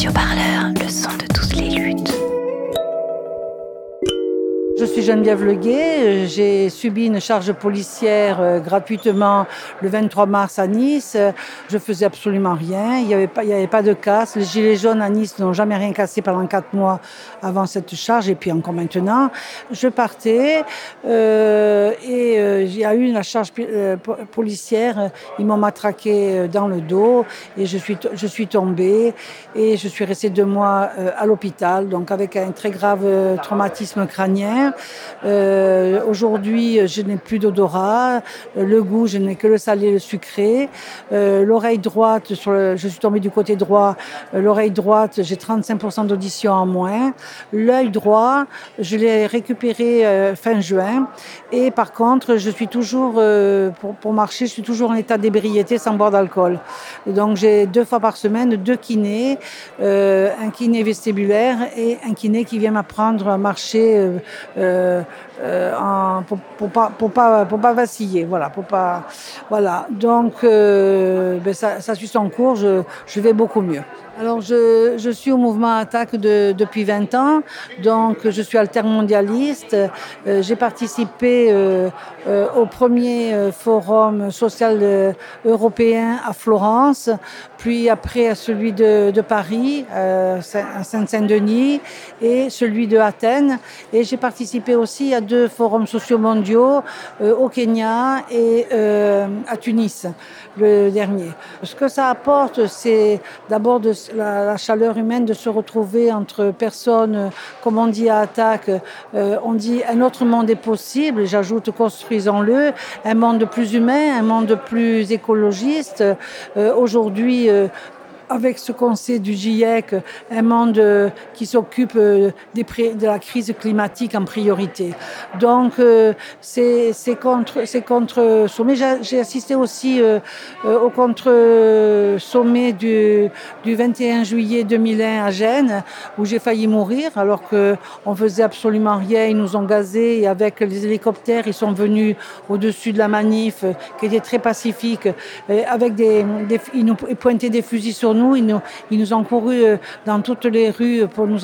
Radio Parleur, le son de Je suis Geneviève Leguet, j'ai subi une charge policière euh, gratuitement le 23 mars à Nice. Je faisais absolument rien, il n'y avait, pas, de casse. Les gilets jaunes à Nice n'ont jamais rien cassé pendant quatre mois avant cette charge et puis encore maintenant. Je partais euh, et euh, il y a eu la charge euh, policière, ils m'ont matraqué euh, dans le dos et je suis, je suis tombée et je suis restée deux mois euh, à l'hôpital, donc avec un très grave euh, traumatisme crânien. Euh, Aujourd'hui, je n'ai plus d'odorat. Le goût, je n'ai que le salé et le sucré. Euh, L'oreille droite, je suis tombée du côté droit. Euh, L'oreille droite, j'ai 35% d'audition en moins. L'œil droit, je l'ai récupéré fin juin. Et par contre, je suis toujours, pour, pour marcher, je suis toujours en état d'ébriété sans boire d'alcool. Donc j'ai deux fois par semaine deux kinés, un kiné vestibulaire et un kiné qui vient m'apprendre à marcher euh, euh, en, pour, pour pas pour pas pour pas vaciller voilà pour pas voilà. Donc euh, ben ça, ça suit son cours je, je vais beaucoup mieux alors je, suis au mouvement attaque de, depuis 20 ans. Donc je suis altermondialiste. Euh, j'ai participé euh, euh, au premier forum social européen à Florence puis après à celui de, Paris à Saint-Saint-Denis et celui de Athènes. Et j'ai participé aussi à deux forums sociaux mondiaux au Kenya et à Tunis le dernier. Ce que ça apporte, c'est d'abord de la, chaleur humaine de se retrouver entre personnes, euh, comme on dit à attaque, euh, on dit un autre monde est possible, j'ajoute construisons-le, un monde plus humain, un monde plus écologiste. Euh, Aujourd'hui, avec ce qu'on sait du GIEC, un monde euh, qui s'occupe euh, de la crise climatique en priorité. Donc, euh, c'est contre, c'est contre sommet. J'ai assisté aussi au contre sommet du, du 21 juillet 2001 à Gênes, où j'ai failli mourir, alors que on faisait absolument rien. Ils nous ont gazés et avec les hélicoptères, ils sont venus au-dessus de la manif, qui était très pacifique, avec des, des, ils nous pointaient des fusils sur nous, ils nous, ont couru euh, dans toutes les rues pour nous,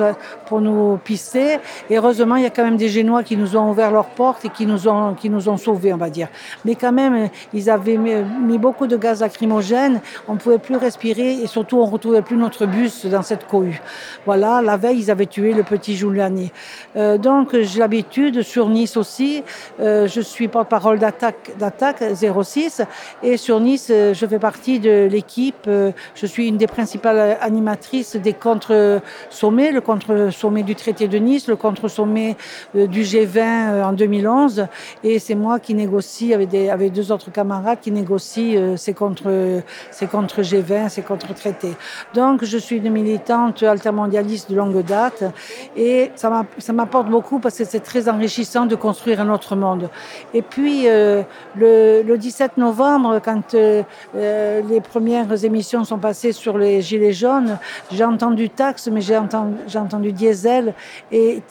pour nous pister. Et heureusement, il y a quand même des Génois qui nous ont ouvert leurs portes et qui nous ont, qui nous ont sauvés, on va dire. Mais quand même, ils avaient mis, beaucoup de gaz lacrymogène, on ne pouvait plus respirer et surtout, on ne retrouvait plus notre bus dans cette cohue. Voilà, la veille, ils avaient tué le petit Giuliani. Euh, donc, j'ai l'habitude, sur Nice aussi, euh, je suis porte-parole d'attaque, d'attaque 06 et sur Nice, je fais partie de l'équipe, je suis une des principales animatrices des contre-sommets, le contre-sommet du traité de Nice, le contre-sommet euh, du G20 euh, en 2011 et c'est moi qui négocie avec, des, deux autres camarades qui négocient euh, ces contre, ces contre G20, ces contre-traités. Donc, je suis une militante altermondialiste de longue date et ça m'a- ça m'apporte beaucoup parce que c'est très enrichissant de construire un autre monde. Et puis, le, le 17 novembre, quand les premières émissions sont passées sur les Gilets jaunes, j'ai entendu taxe, mais j'ai entendu, diesel. Et,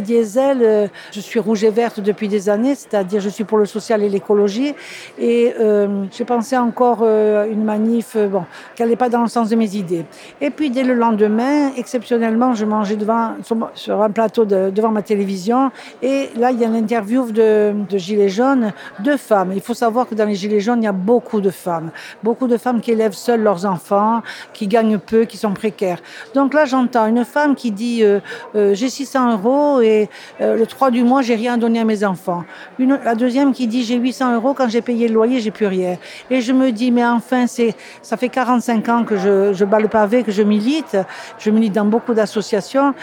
diesel, euh, je suis rouge et verte depuis des années, c'est-à-dire je suis pour le social et l'écologie. Et euh, j'ai pensé encore euh, une manif, euh, bon, qui n'allait pas dans le sens de mes idées. Et puis dès le lendemain, exceptionnellement, je mangeais devant, sur, un plateau de, devant ma télévision. Et là, il y a l'interview de, de Gilets jaunes, deux femmes. Il faut savoir que dans les Gilets jaunes, il y a beaucoup de femmes. Beaucoup de femmes qui élèvent seules leurs enfants, qui gagnent peu, qui sont précaires. Donc là, j'entends une femme qui dit euh, euh, J'ai 600 euros et euh, le 3 du mois, j'ai rien donné à mes enfants. La deuxième qui dit J'ai 800 euros, quand j'ai payé le loyer, j'ai plus rien. Et je me dis Mais enfin, c'est ça fait 45 ans que je, je bats le pavé, que je milite. Je milite dans beaucoup d'associations.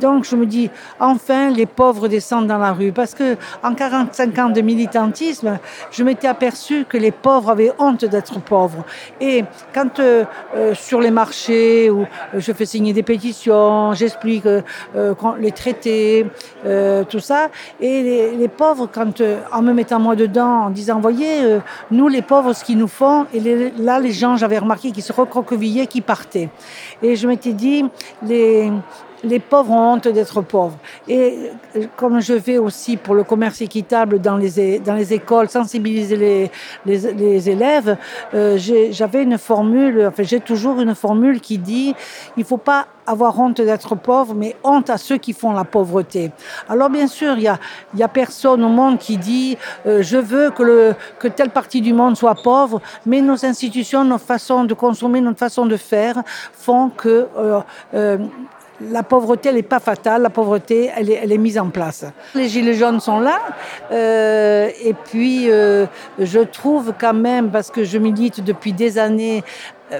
Donc, je me dis Enfin, les pauvres descendent dans la rue. Parce que en 45 ans de militantisme, je m'étais aperçu que les pauvres avaient honte d'être pauvres. Et quand euh, euh, sur les marchés où euh, je fais signer des pétitions, j'explique euh, euh, les traités, tout ça, et les, pauvres, quand en me mettant moi dedans, en disant, voyez, nous les pauvres, ce qu'ils nous font, et là les gens, j'avais remarqué qu'ils se recroquevillaient, qu'ils partaient. Et je m'étais dit, les les pauvres ont honte d'être pauvres. Et euh, comme je vais aussi pour le commerce équitable dans les, dans les écoles, sensibiliser les, les, élèves, euh, j'avais une formule, enfin j'ai toujours une formule qui dit il faut pas avoir honte d'être pauvre, mais honte à ceux qui font la pauvreté. Alors bien sûr, il y a, a personne au monde qui dit euh, je veux que, le, que telle partie du monde soit pauvre, mais nos institutions, nos façons de consommer, notre façon de faire font que la pauvreté, elle n'est pas fatale, la pauvreté, elle est, elle est, mise en place. Les gilets jaunes sont là, euh, et puis euh, je trouve quand même, parce que je milite depuis des années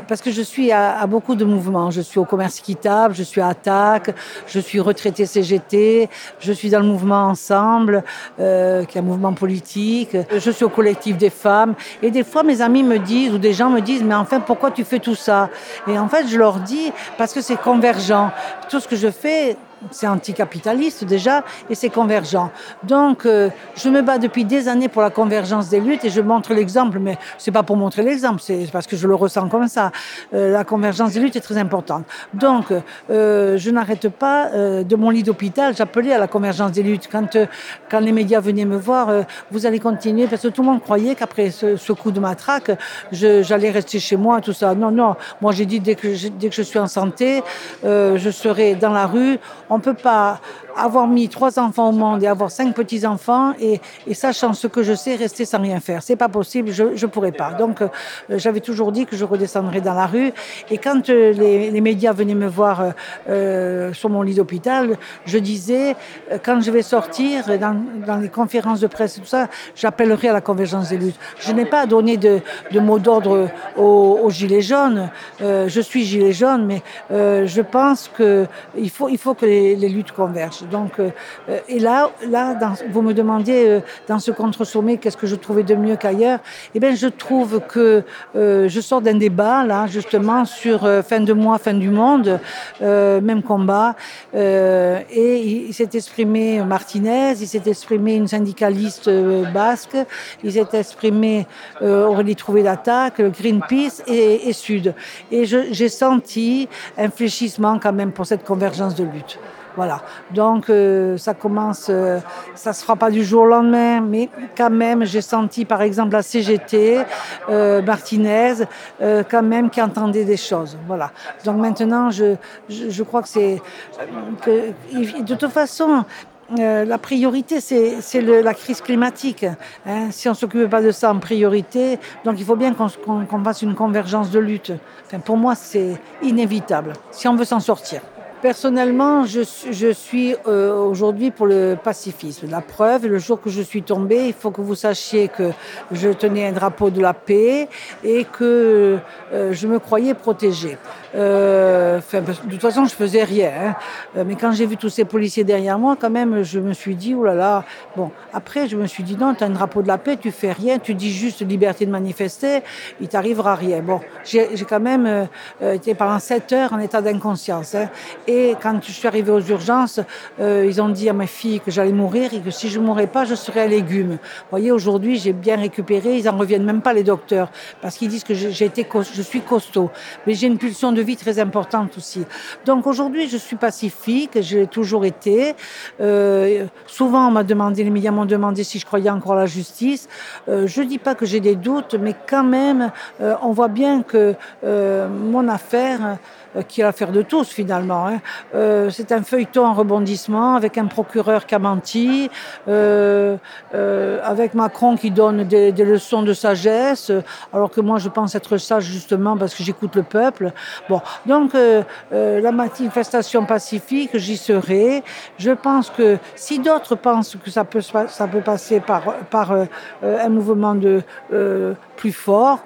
parce que je suis à, à, beaucoup de mouvements. Je suis au commerce équitable, je suis à Attaque, je suis retraité CGT, je suis dans le mouvement Ensemble, euh, qui est un mouvement politique, je suis au collectif des femmes. Et des fois, mes amis me disent, ou des gens me disent, mais enfin, pourquoi tu fais tout ça? Et en fait, je leur dis, parce que c'est convergent. Tout ce que je fais, c'est anticapitaliste déjà et c'est convergent. Donc, euh, je me bats depuis des années pour la convergence des luttes et je montre l'exemple, mais c'est pas pour montrer l'exemple, c'est parce que je le ressens comme ça. Euh, la convergence des luttes est très importante. Donc, euh, je n'arrête pas de mon lit d'hôpital, j'appelais à la convergence des luttes. Quand, les médias venaient me voir, vous allez continuer, parce que tout le monde croyait qu'après ce, coup de matraque, j'allais rester chez moi, tout ça. Non, non, moi j'ai dit dès que je suis en santé, je serai dans la rue. On peut pas avoir mis trois enfants au monde et avoir cinq petits enfants et, sachant ce que je sais rester sans rien faire. C'est pas possible je je pourrais pas. Donc euh, j'avais toujours dit que je redescendrais dans la rue. Et quand euh, les, médias venaient me voir euh, sur mon lit d'hôpital je disais quand je vais sortir dans, les conférences de presse et tout ça j'appellerai à la convergence des luttes. Je n'ai pas donné de, de mots d'ordre aux, gilets jaunes. Je suis gilet jaune mais je pense que il faut il faut que les, les luttes convergent. Donc euh, et là là vous me demandiez euh, dans ce contre sommet qu'est ce que je trouvais de mieux qu'ailleurs eh bien je trouve que euh, je sors d'un débat là justement sur fin de mois fin du monde même combat. Et il, s'est exprimé martinez il s'est exprimé une syndicaliste basque il s'est exprimé aurait trouvé d'attaque greenpeace et, et sud. Et j'ai senti un fléchissement quand même pour cette convergence de lutte Voilà. Donc euh, ça commence, euh, ça se fera pas du jour au lendemain, mais quand même j'ai senti par exemple la CGT euh, Martinez euh, quand même qui entendait des choses. Voilà. Donc maintenant je, je, je crois que c'est de toute façon, Euh, la priorité c'est la crise climatique hein. si on s'occupe pas de ça en priorité donc il faut bien qu'on qu qu fasse une convergence de lutte enfin, pour moi c'est inévitable si on veut s'en sortir Personnellement, je, suis euh, aujourd'hui pour le pacifisme. La preuve, le jour que je suis tombée, il faut que vous sachiez que je tenais un drapeau de la paix et que euh, je me croyais protégée. Euh, de toute façon, je faisais rien. Hein. Mais quand j'ai vu tous ces policiers derrière moi, quand même, je me suis dit, oh là là. Bon, après, je me suis dit, non, tu as un drapeau de la paix, tu fais rien, tu dis juste liberté de manifester, il t'arrivera rien. Bon, j'ai quand même été pendant 7 heures en état d'inconscience. Et Et quand je suis arrivée aux urgences, euh, ils ont dit à ma fille que j'allais mourir et que si je ne mourrais pas, je serais à légumes. Vous voyez, aujourd'hui, j'ai bien récupéré. Ils n'en reviennent même pas, les docteurs, parce qu'ils disent que j'ai été, je suis costaud. Mais j'ai une pulsion de vie très importante aussi. Donc aujourd'hui, je suis pacifique, je l'ai toujours été. Euh, souvent, on m'a demandé, les médias m'ont demandé si je croyais encore à la justice. Euh, je ne dis pas que j'ai des doutes, mais quand même, euh, on voit bien que mon affaire, qui est l'affaire de tous finalement. Euh, C'est un feuilleton en rebondissement avec un procureur qui a menti, euh, euh, avec Macron qui donne des, leçons de sagesse, alors que moi je pense être sage justement parce que j'écoute le peuple. Bon, donc la manifestation pacifique, j'y serai. Je pense que si d'autres pensent que ça peut, passer par, par un mouvement de plus fort,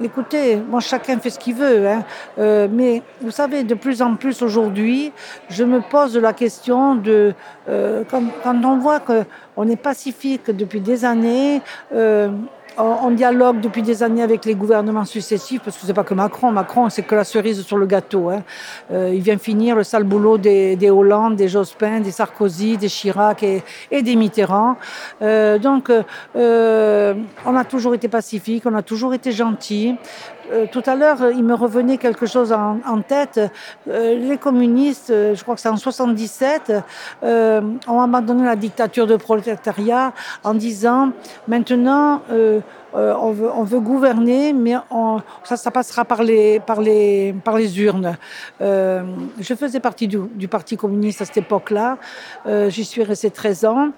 Écoutez, moi chacun fait ce qu'il veut, hein. euh, mais vous savez, de plus en plus aujourd'hui, je me pose la question de euh, quand, quand on voit qu'on est pacifique depuis des années, euh, on dialogue depuis des années avec les gouvernements successifs parce que c'est pas que Macron. Macron c'est que la cerise sur le gâteau hein. euh, il vient finir le sale boulot des, des Hollande des Jospin des Sarkozy des Chirac et, et des Mitterrand. Euh, donc euh, on a toujours été pacifique on a toujours été gentil euh, tout à l'heure, il me revenait quelque chose en, tête. Euh, les communistes, euh, je crois que c'est en 77, euh, ont abandonné la dictature de prolétariat en disant maintenant on, veut, gouverner, mais ça, passera par les, urnes. Je faisais partie du, du Parti communiste à cette époque-là. J'y suis resté 13 ans.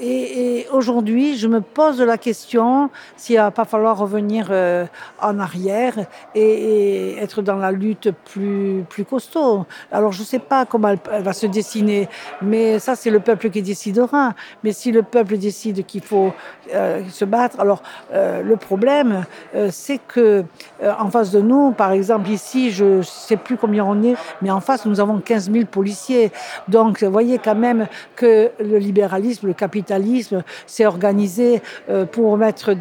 Et, aujourd'hui, je me pose la question s'il va pas falloir revenir euh, en arrière et, être dans la lutte plus, plus costaud. Alors, je ne sais pas comment elle, va se dessiner, mais ça, c'est le peuple qui décidera. Mais si le peuple décide qu'il faut euh, se battre, alors euh, le problème, c'est que en face de nous, par exemple, ici, je ne sais plus combien on est, mais en face, nous avons 15 000 policiers. Donc, vous voyez quand même que le libéralisme, le capitalisme, capitalisme s'est organisé euh, pour mettre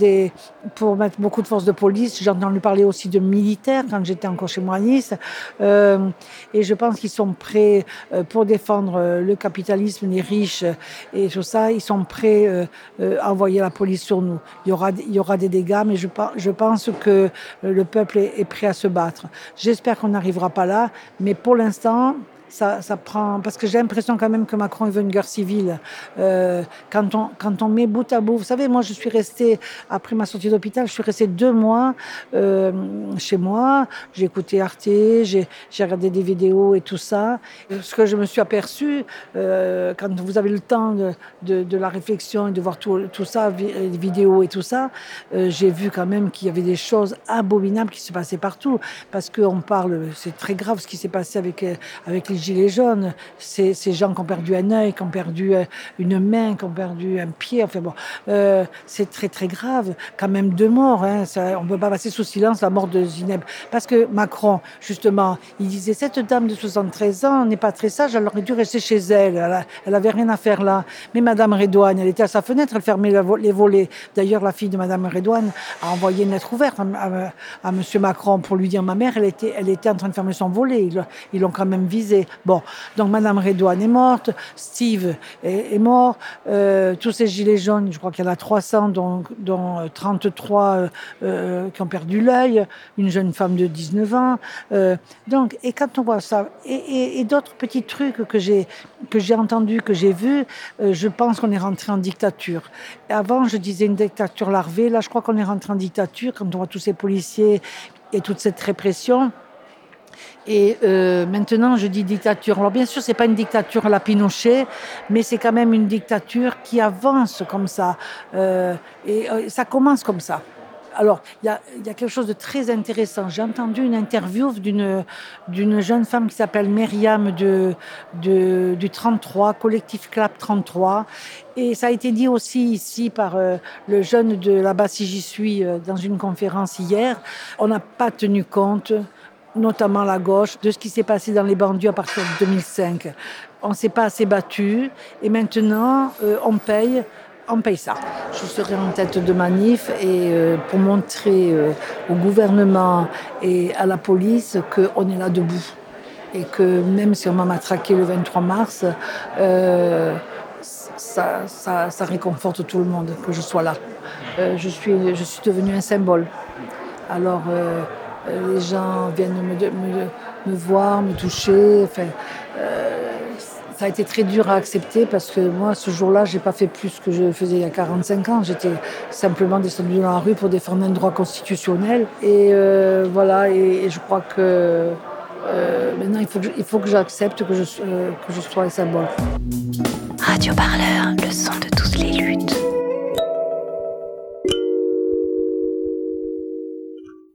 beaucoup de forces de police. J'ai entendu parler aussi de militaires quand j'étais encore chez moi à Nice. Euh, et je pense qu'ils sont prêts euh, pour défendre le capitalisme, les riches et tout ça. Ils sont prêts à envoyer la police sur nous. Il y aura, des dégâts, mais je, pense que le peuple est prêt à se battre. J'espère qu'on n'arrivera pas là, mais pour l'instant, ça, prend parce que j'ai l'impression quand même que Macron veut une guerre civile. Euh, quand on quand on met bout à bout vous savez moi je suis restée après ma sortie d'hôpital je suis restée deux mois euh, chez moi. J'ai écouté Arte j'ai regardé des vidéos et tout ça. Ce que je me suis aperçu euh, quand vous avez le temps de, la réflexion et de voir tout, ça les vidéos et tout ça j'ai vu quand même qu'il y avait des choses abominables qui se passaient partout. Parce qu'on parle c'est très grave ce qui s'est passé avec avec les gilets jaunes, ces, gens qui ont perdu un œil, qui ont perdu euh, une main, qui ont perdu un pied, enfin bon, euh, c'est très très grave, quand même deux morts, hein, on ne peut pas passer sous silence la mort de Zineb. Parce que Macron, justement, il disait, cette dame de 73 ans n'est pas très sage, elle aurait dû rester chez elle, elle, a, elle avait rien à faire là. Mais Madame Redouane, elle était à sa fenêtre, elle fermait les volets. D'ailleurs, la fille de Madame Redouane a envoyé une lettre ouverte à, à, Monsieur Macron pour lui dire, ma mère, elle était, elle était en train de fermer son volet, ils l'ont quand même visé. Bon, donc Madame Redouane est morte, Steve est, mort, euh, tous ces gilets jaunes, je crois qu'il y en a 300, dont, dont 33 euh, euh, qui ont perdu l'œil, une jeune femme de 19 ans. Donc, et quand on voit ça, et, et, d'autres petits trucs que j'ai que j'ai entendu, que j'ai vu, euh, je pense qu'on est rentré en dictature. Avant, je disais une dictature larvée. Là, je crois qu'on est rentré en dictature quand on voit tous ces policiers et toute cette répression. Et euh, maintenant, je dis dictature. Alors bien sûr, c'est pas une dictature à la Pinochet, mais c'est quand même une dictature qui avance comme ça. Euh, et euh, ça commence comme ça. Alors, il y, a quelque chose de très intéressant. J'ai entendu une interview d'une jeune femme qui s'appelle Myriam de, de, du 33, collectif CLAP 33. Et ça a été dit aussi ici par le jeune de là-bas, si j'y suis, dans une conférence hier. On n'a pas tenu compte notamment la gauche, de ce qui s'est passé dans les banlieues à partir de 2005. On ne s'est pas assez battu et maintenant euh, on paye on paye ça. Je serai en tête de manif et euh, pour montrer euh, au gouvernement et à la police qu'on est là debout et que même si on m'a matraqué le 23 mars, ça, ça, ça réconforte tout le monde que je sois là. Je, suis, je suis devenue un symbole. Alors les gens viennent me, voir, me toucher. Euh, ça a été très dur à accepter parce que moi, ce jour-là, j'ai pas fait plus que je faisais il y a 45 ans. J'étais simplement descendu dans la rue pour défendre un droit constitutionnel. Et euh, voilà, et, je crois que euh, maintenant, il faut que, j'accepte que, je, euh, sois un. Radio Parleur, le son de toutes les luttes.